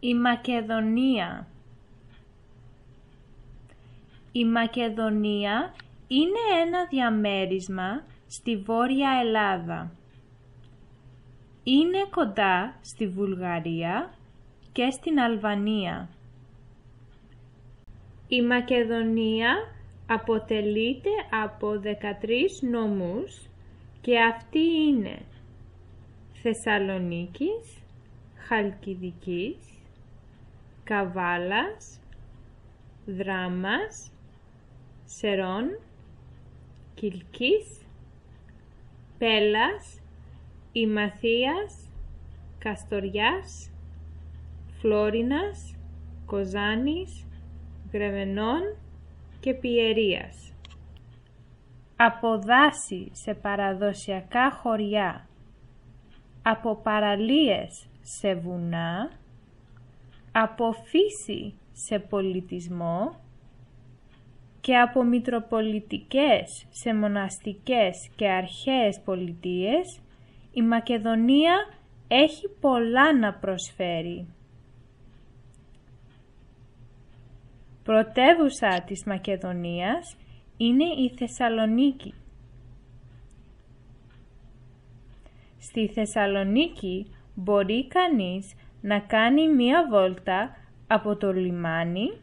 Η Μακεδονία Η Μακεδονία είναι ένα διαμέρισμα στη Βόρεια Ελλάδα. Είναι κοντά στη Βουλγαρία και στην Αλβανία. Η Μακεδονία αποτελείται από 13 νομούς και αυτοί είναι Θεσσαλονίκης, Χαλκιδικής, Καβάλας, Δράμας, Σερών, Κιλκής, Πέλας, Ημαθίας, Καστοριάς, Φλόρινας, Κοζάνης, Γρεβενών και Πιερίας. Από δάση σε παραδοσιακά χωριά, από παραλίες σε βουνά, από φύση σε πολιτισμό και από μητροπολιτικές σε μοναστικές και αρχαίες πολιτείες, η Μακεδονία έχει πολλά να προσφέρει. Πρωτεύουσα της Μακεδονίας είναι η Θεσσαλονίκη. Στη Θεσσαλονίκη μπορεί κανείς να κάνει μία βόλτα από το λιμάνι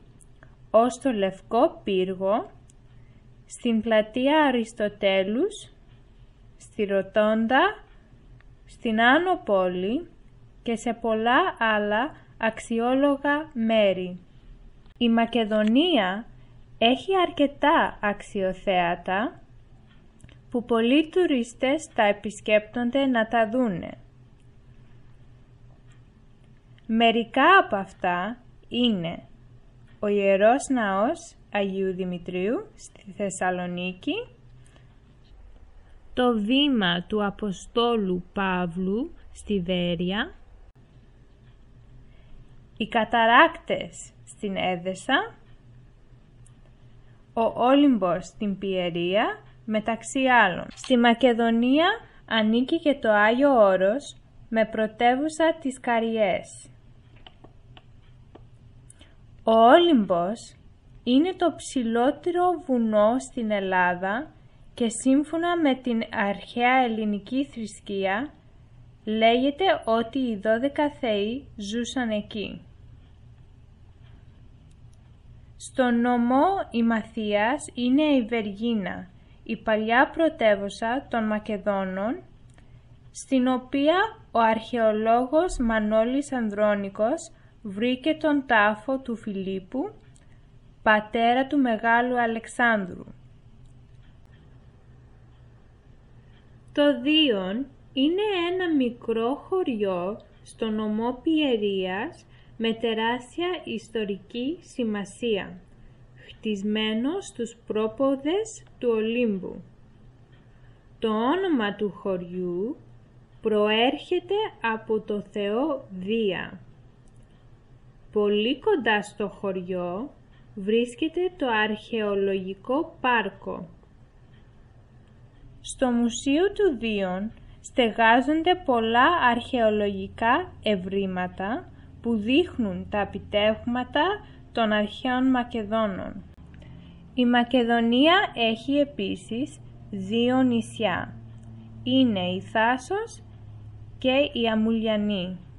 ως το Λευκό Πύργο, στην πλατεία Αριστοτέλους, στη Ροτόντα, στην Άνω Πόλη και σε πολλά άλλα αξιόλογα μέρη. Η Μακεδονία έχει αρκετά αξιοθέατα που πολλοί τουρίστες τα επισκέπτονται να τα δούνε. Μερικά από αυτά είναι ο Ιερός Ναός Αγίου Δημητρίου στη Θεσσαλονίκη, το βήμα του Αποστόλου Παύλου στη Βέρεια, οι καταράκτες στην Έδεσα, ο Όλυμπος στην Πιερία, μεταξύ άλλων. Στη Μακεδονία ανήκει και το Άγιο Όρος με πρωτεύουσα τις Καριές. Ο Όλυμπος είναι το ψηλότερο βουνό στην Ελλάδα και σύμφωνα με την αρχαία ελληνική θρησκεία λέγεται ότι οι 12 θεοί ζούσαν εκεί. Στο νομό Μαθίας είναι η Βεργίνα, η παλιά πρωτεύουσα των Μακεδόνων, στην οποία ο αρχαιολόγος Μανώλης Ανδρώνικος βρήκε τον τάφο του Φιλίππου, πατέρα του Μεγάλου Αλεξάνδρου. Το Δίον είναι ένα μικρό χωριό στο νομό Πιερίας με τεράστια ιστορική σημασία, χτισμένο στους πρόποδες του Ολύμπου. Το όνομα του χωριού προέρχεται από το θεό Δία. Πολύ κοντά στο χωριό βρίσκεται το αρχαιολογικό πάρκο. Στο Μουσείο του Δίον στεγάζονται πολλά αρχαιολογικά ευρήματα που δείχνουν τα επιτεύγματα των αρχαίων Μακεδόνων. Η Μακεδονία έχει επίσης δύο νησιά. Είναι η Θάσος και η Αμουλιανή.